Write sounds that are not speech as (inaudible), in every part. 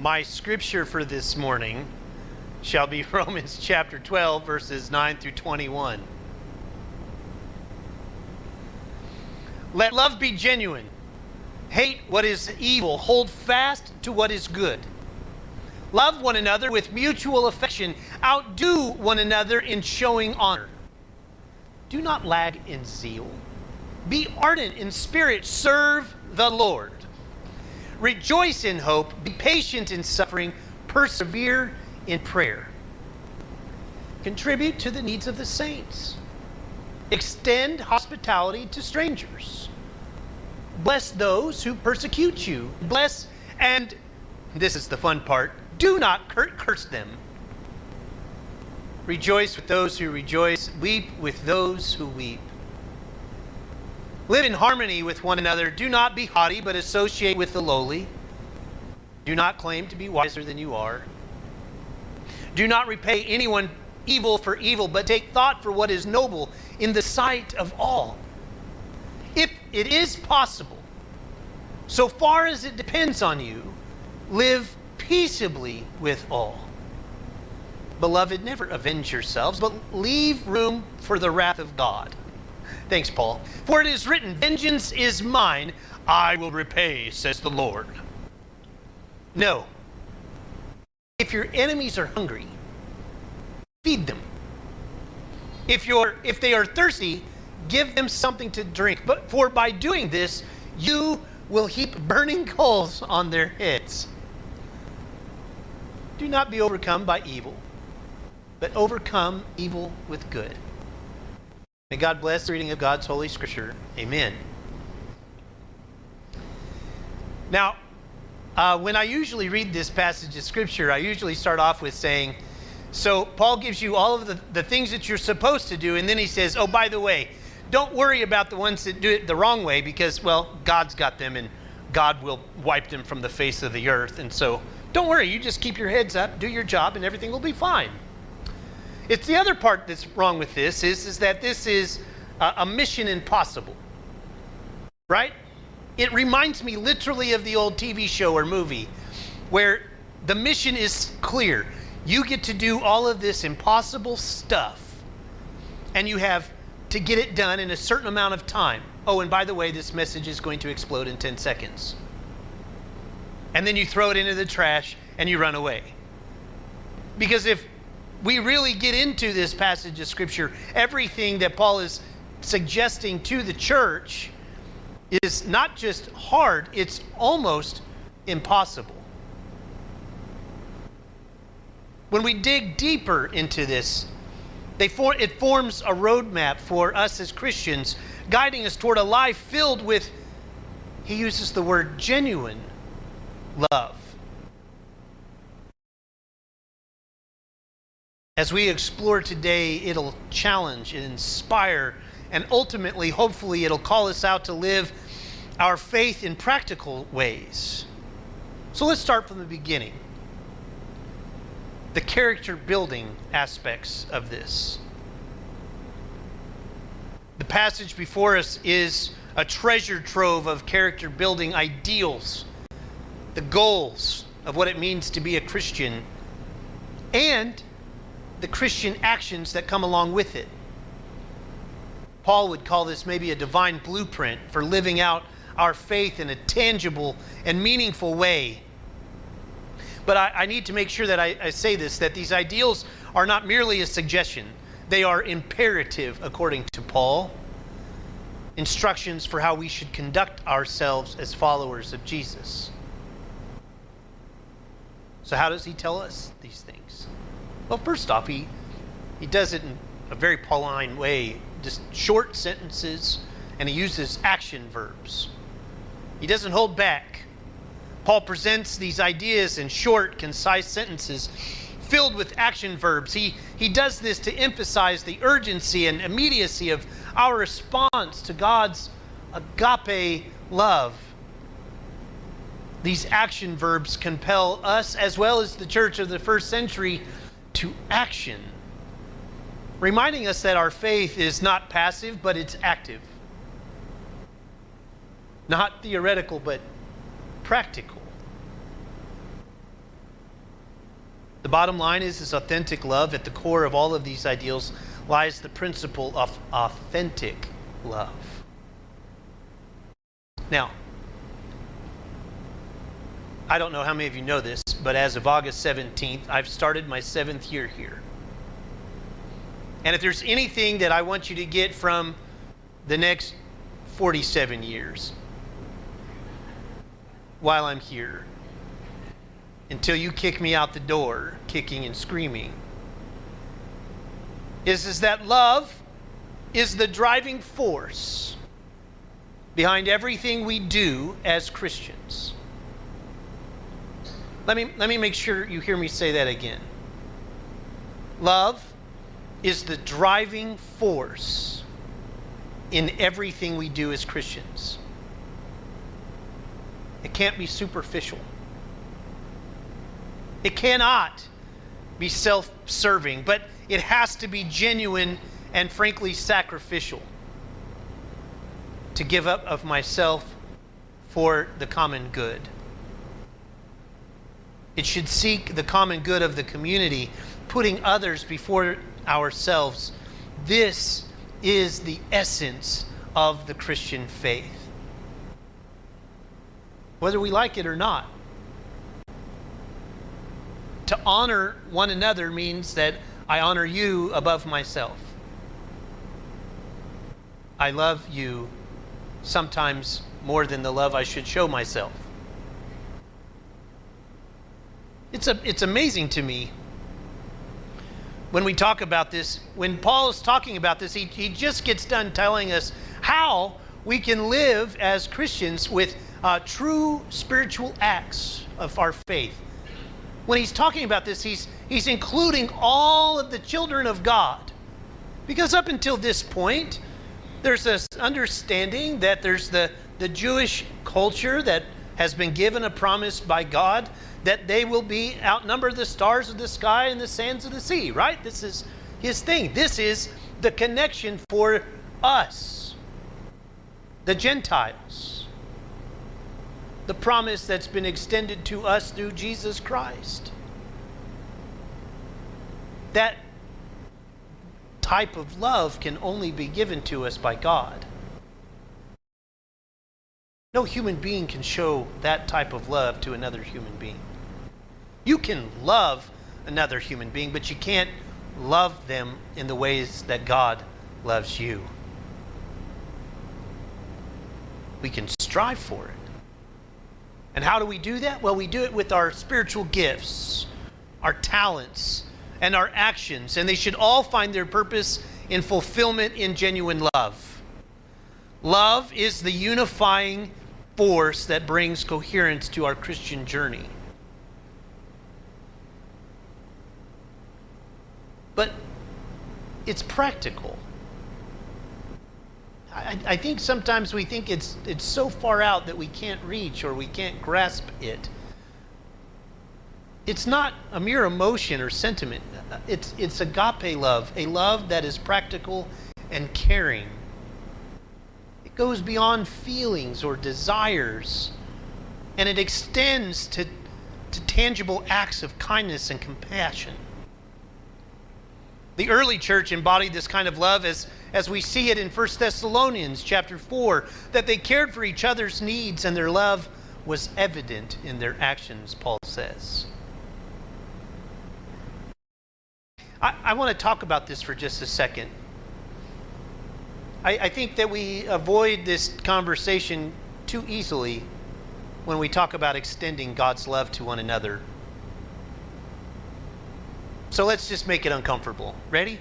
My scripture for this morning shall be (laughs) Romans chapter 12, verses 9 through 21. Let love be genuine. Hate what is evil. Hold fast to what is good. Love one another with mutual affection. Outdo one another in showing honor. Do not lag in zeal. Be ardent in spirit. Serve the Lord. Rejoice in hope. Be patient in suffering. Persevere in prayer. Contribute to the needs of the saints. Extend hospitality to strangers. Bless those who persecute you. Bless, and this is the fun part do not curse them. Rejoice with those who rejoice. Weep with those who weep. Live in harmony with one another. Do not be haughty, but associate with the lowly. Do not claim to be wiser than you are. Do not repay anyone evil for evil, but take thought for what is noble in the sight of all. If it is possible, so far as it depends on you, live peaceably with all. Beloved, never avenge yourselves, but leave room for the wrath of God. Thanks, Paul. For it is written, Vengeance is mine, I will repay, says the Lord. No. If your enemies are hungry, feed them. If, you're, if they are thirsty, give them something to drink. But for by doing this, you will heap burning coals on their heads. Do not be overcome by evil, but overcome evil with good. May God bless the reading of God's Holy Scripture. Amen. Now, uh, when I usually read this passage of Scripture, I usually start off with saying, so Paul gives you all of the, the things that you're supposed to do, and then he says, oh, by the way, don't worry about the ones that do it the wrong way because, well, God's got them and God will wipe them from the face of the earth. And so don't worry, you just keep your heads up, do your job, and everything will be fine. It's the other part that's wrong with this is, is that this is a, a mission impossible. Right? It reminds me literally of the old TV show or movie where the mission is clear. You get to do all of this impossible stuff, and you have to get it done in a certain amount of time. Oh, and by the way, this message is going to explode in 10 seconds. And then you throw it into the trash and you run away. Because if we really get into this passage of Scripture, everything that Paul is suggesting to the church is not just hard, it's almost impossible. When we dig deeper into this, for, it forms a roadmap for us as Christians, guiding us toward a life filled with, he uses the word genuine love. As we explore today, it'll challenge and inspire, and ultimately, hopefully, it'll call us out to live our faith in practical ways. So let's start from the beginning. The character building aspects of this. The passage before us is a treasure trove of character building ideals, the goals of what it means to be a Christian, and the Christian actions that come along with it. Paul would call this maybe a divine blueprint for living out our faith in a tangible and meaningful way. But I, I need to make sure that I, I say this that these ideals are not merely a suggestion, they are imperative, according to Paul. Instructions for how we should conduct ourselves as followers of Jesus. So, how does he tell us these things? Well, first off, he, he does it in a very Pauline way, just short sentences, and he uses action verbs. He doesn't hold back. Paul presents these ideas in short, concise sentences filled with action verbs. He, he does this to emphasize the urgency and immediacy of our response to God's agape love. These action verbs compel us, as well as the church of the first century, to action, reminding us that our faith is not passive, but it's active. Not theoretical, but practical. The bottom line is this authentic love. At the core of all of these ideals lies the principle of authentic love. Now, I don't know how many of you know this, but as of August 17th, I've started my seventh year here. And if there's anything that I want you to get from the next 47 years while I'm here, until you kick me out the door, kicking and screaming, is, is that love is the driving force behind everything we do as Christians. Let me, let me make sure you hear me say that again. Love is the driving force in everything we do as Christians. It can't be superficial. It cannot be self serving, but it has to be genuine and frankly sacrificial to give up of myself for the common good. It should seek the common good of the community, putting others before ourselves. This is the essence of the Christian faith. Whether we like it or not. To honor one another means that I honor you above myself. I love you sometimes more than the love I should show myself. It's, a, it's amazing to me when we talk about this. When Paul is talking about this, he, he just gets done telling us how we can live as Christians with uh, true spiritual acts of our faith. When he's talking about this, he's, he's including all of the children of God. Because up until this point, there's this understanding that there's the, the Jewish culture that has been given a promise by God that they will be outnumber the stars of the sky and the sands of the sea, right? This is his thing. This is the connection for us, the Gentiles. The promise that's been extended to us through Jesus Christ. That type of love can only be given to us by God. No human being can show that type of love to another human being. You can love another human being, but you can't love them in the ways that God loves you. We can strive for it. And how do we do that? Well, we do it with our spiritual gifts, our talents, and our actions, and they should all find their purpose in fulfillment in genuine love. Love is the unifying force that brings coherence to our Christian journey. But it's practical. I, I, think sometimes we think it's, it's so far out that we can't reach or we can't grasp it it's not a mere emotion or sentiment. Uh, it's, it's agape love, a love that is practical and caring. Goes beyond feelings or desires, and it extends to, to tangible acts of kindness and compassion. The early church embodied this kind of love as, as we see it in 1 Thessalonians chapter 4, that they cared for each other's needs and their love was evident in their actions, Paul says. I, I want to talk about this for just a second. I, I think that we avoid this conversation too easily when we talk about extending God's love to one another. So let's just make it uncomfortable. Ready?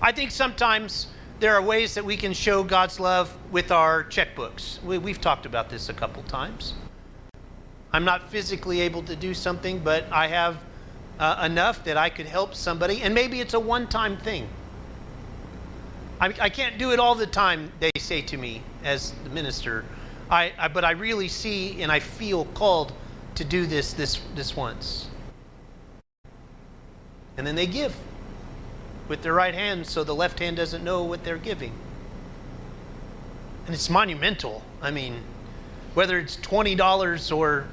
I think sometimes there are ways that we can show God's love with our checkbooks. We, have talked about this a couple times. I'm not physically able to do something, but I have uh, enough that I could help somebody, and maybe it's a one time thing. I, I, can't do it all the time, they say to me as the minister. I, I, but I really see and I feel called to do this this this once. And then they give with their right hand so the left hand doesn't know what they're giving. And it's monumental. I mean, whether it's $20 or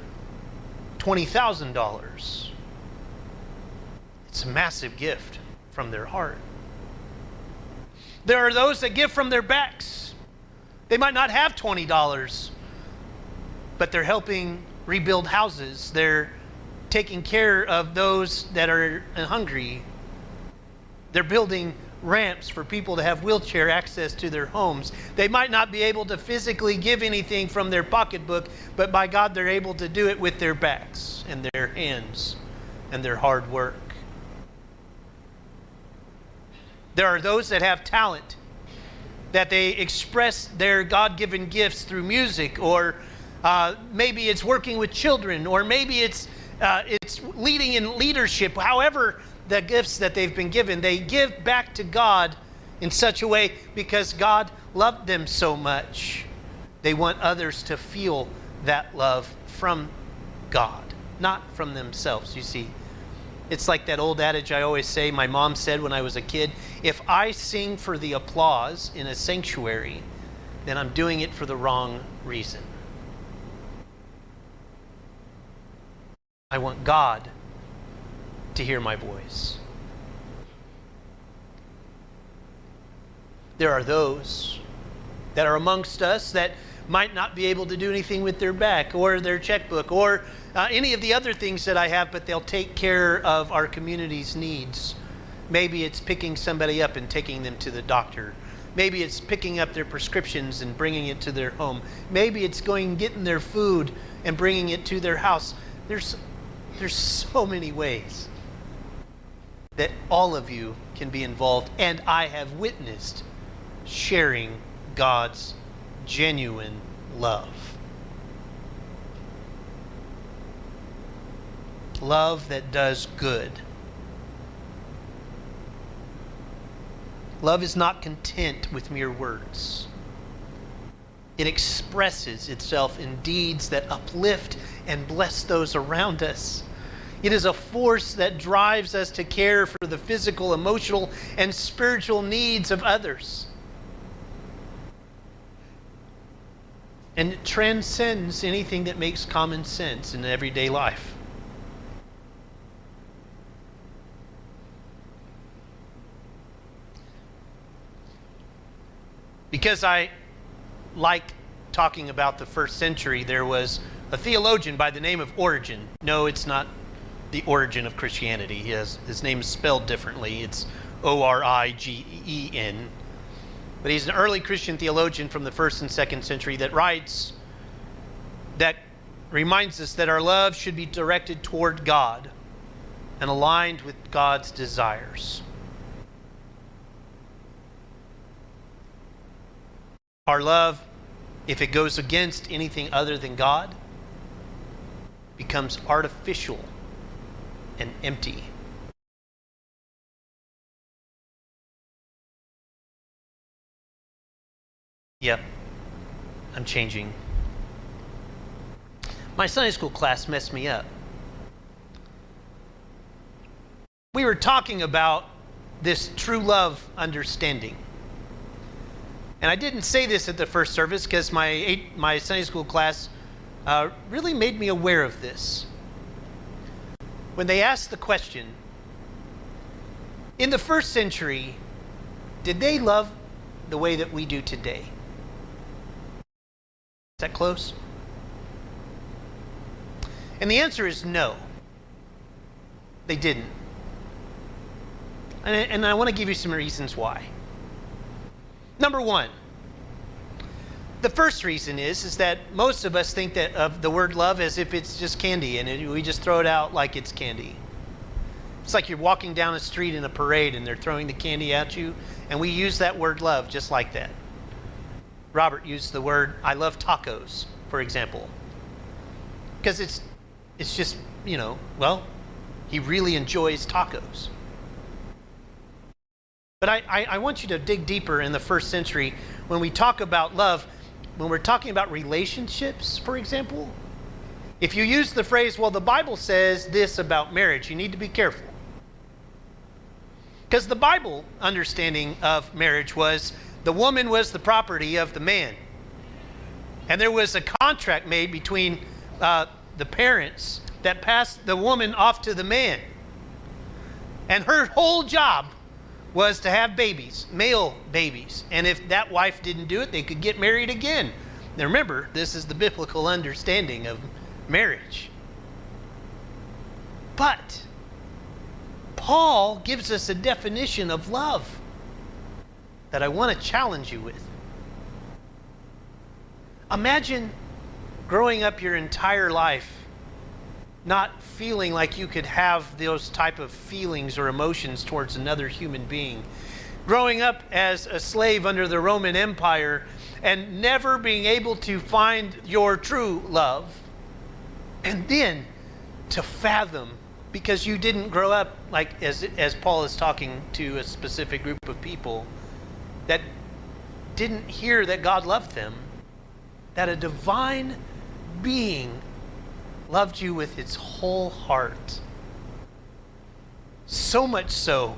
$20,000 It's a massive gift from their heart. There are those that give from their backs. They might not have $20, but they're helping rebuild houses. They're taking care of those that are hungry. They're building ramps for people to have wheelchair access to their homes. They might not be able to physically give anything from their pocketbook, but by God, they're able to do it with their backs and their hands and their hard work. There are those that have talent, that they express their God given gifts through music, or uh, maybe it's working with children, or maybe it's, uh, it's leading in leadership. However, the gifts that they've been given, they give back to God in such a way because God loved them so much. They want others to feel that love from God, not from themselves, you see. It's like that old adage I always say, my mom said when I was a kid if I sing for the applause in a sanctuary, then I'm doing it for the wrong reason. I want God to hear my voice. There are those that are amongst us that might not be able to do anything with their back or their checkbook or uh, any of the other things that I have, but they'll take care of our community's needs. Maybe it's picking somebody up and taking them to the doctor. Maybe it's picking up their prescriptions and bringing it to their home. Maybe it's going and getting their food and bringing it to their house. There's, there's so many ways that all of you can be involved, and I have witnessed sharing God's genuine love. Love that does good. Love is not content with mere words. It expresses itself in deeds that uplift and bless those around us. It is a force that drives us to care for the physical, emotional, and spiritual needs of others. And it transcends anything that makes common sense in everyday life. Because I like talking about the first century, there was a theologian by the name of Origen. No, it's not the origin of Christianity. Has, his name is spelled differently. It's O R I G E N. But he's an early Christian theologian from the first and second century that writes, that reminds us that our love should be directed toward God and aligned with God's desires. Our love, if it goes against anything other than God, becomes artificial and empty. Yep, I'm changing. My Sunday school class messed me up. We were talking about this true love understanding. And I didn't say this at the first service because my, eight, my Sunday school class uh, really made me aware of this when they asked the question in the first century, did they love the way that we do today? Is that close? And the answer is no. They didn't. And, and I want to give you some reasons why. Number one, the first reason is is that most of us think that of the word love as if it's just candy and it, we just throw it out like it's candy. It's like you're walking down a street in a parade and they're throwing the candy at you and we use that word love just like that. Robert used the word i love tacos for example. Because it's it's just you know well he really enjoys tacos but I, I, I want you to dig deeper in the first century when we talk about love when we're talking about relationships, for example, if you use the phrase, well, the Bible says this about marriage, you need to be careful. Because the Bible understanding of marriage was the woman was the property of the man. And there was a contract made between uh, the parents that passed the woman off to the man. And her whole job was to have babies, male babies. And if that wife didn't do it, they could get married again. Now remember, this is the biblical understanding of marriage. But Paul gives us a definition of love that I want to challenge you with. Imagine growing up your entire life not feeling like you could have those type of feelings or emotions towards another human being. Growing up as a slave under the roman empire and never being able to find your true love and then to fathom because you didn't grow up like as as Paul is talking to a specific group of people that didn't hear that God loved them that a divine being loved you with its whole heart so much so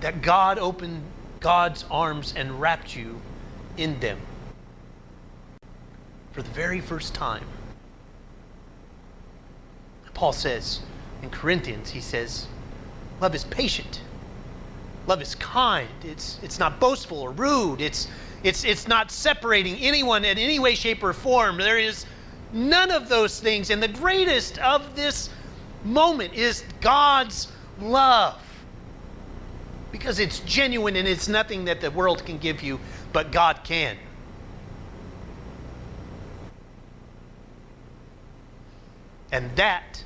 that God opened God's arms and wrapped you in them for the very first time Paul says in Corinthians, he says, love is patient. Love is kind. It's, it's not boastful or rude. It's, it's, it's not separating anyone in any way, shape, or form. There is none of those things. And the greatest of this moment is God's love. Because it's genuine and it's nothing that the world can give you, but God can. And that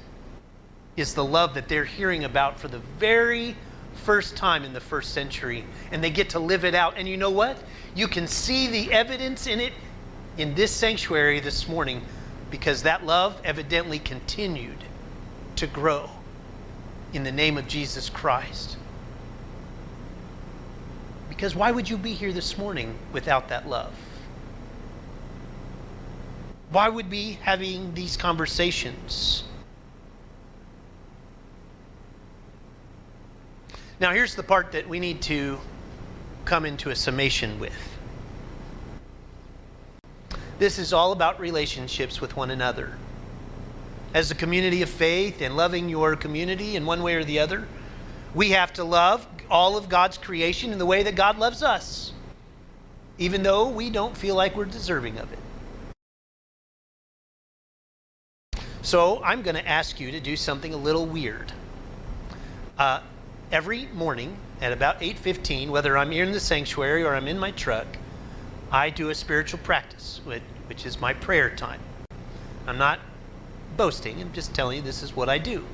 is the love that they're hearing about for the very first time in the first century. And they get to live it out. And you know what? You can see the evidence in it in this sanctuary this morning because that love evidently continued to grow in the name of Jesus Christ. Because why would you be here this morning without that love? Why would we be having these conversations? Now, here's the part that we need to come into a summation with. This is all about relationships with one another. As a community of faith and loving your community in one way or the other, we have to love all of God's creation in the way that God loves us, even though we don't feel like we're deserving of it. So I'm going to ask you to do something a little weird. Uh, every morning at about 8:15, whether I'm here in the sanctuary or I'm in my truck, I do a spiritual practice, which is my prayer time. I'm not boasting, I'm just telling you this is what I do.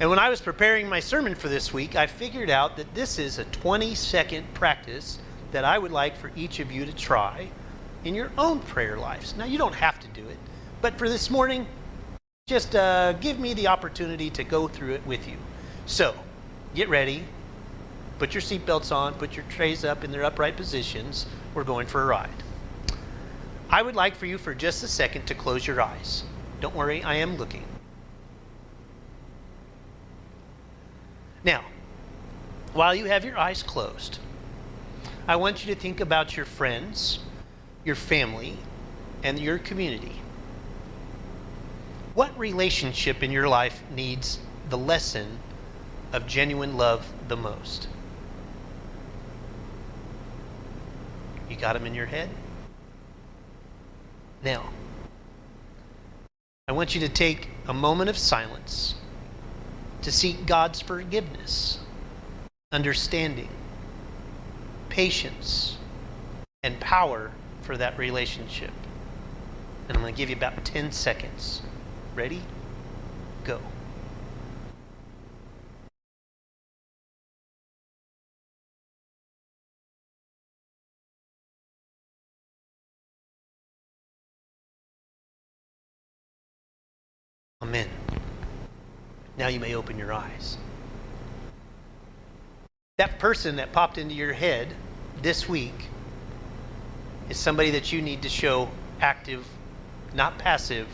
And when I was preparing my sermon for this week, I figured out that this is a 20 second practice that I would like for each of you to try in your own prayer lives. Now, you don't have to do it, but for this morning, just uh, give me the opportunity to go through it with you. So, get ready, put your seatbelts on, put your trays up in their upright positions. We're going for a ride. I would like for you for just a second to close your eyes. Don't worry, I am looking. Now, while you have your eyes closed, I want you to think about your friends, your family, and your community. What relationship in your life needs the lesson of genuine love the most? You got them in your head? Now, I want you to take a moment of silence to seek God's forgiveness, understanding, patience, and power for that relationship. And I'm going to give you about 10 seconds. Ready? Go. Amen. Now you may open your eyes. That person that popped into your head this week is somebody that you need to show active, not passive,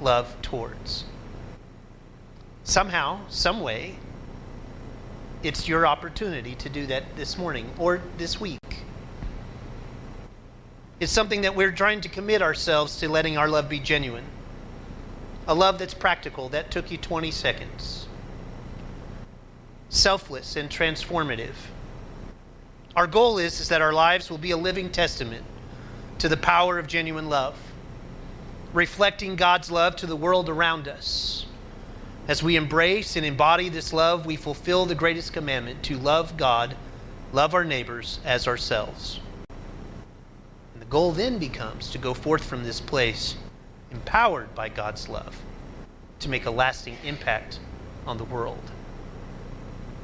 love towards. Somehow, some way, it's your opportunity to do that this morning or this week. It's something that we're trying to commit ourselves to letting our love be genuine. A love that's practical. That took you 20 seconds. selfless, and transformative. Our goal is, is that our lives will be a living testament to the power of genuine love, reflecting God's love to the world around us. As we embrace and embody this love, we fulfill the greatest commandment to love God, love our neighbors as ourselves. And the goal then becomes to go forth from this place empowered by God's love to make a lasting impact on the world.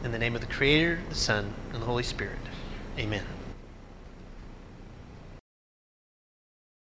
In the name of the Creator, the Son, and the Holy Spirit. Amen.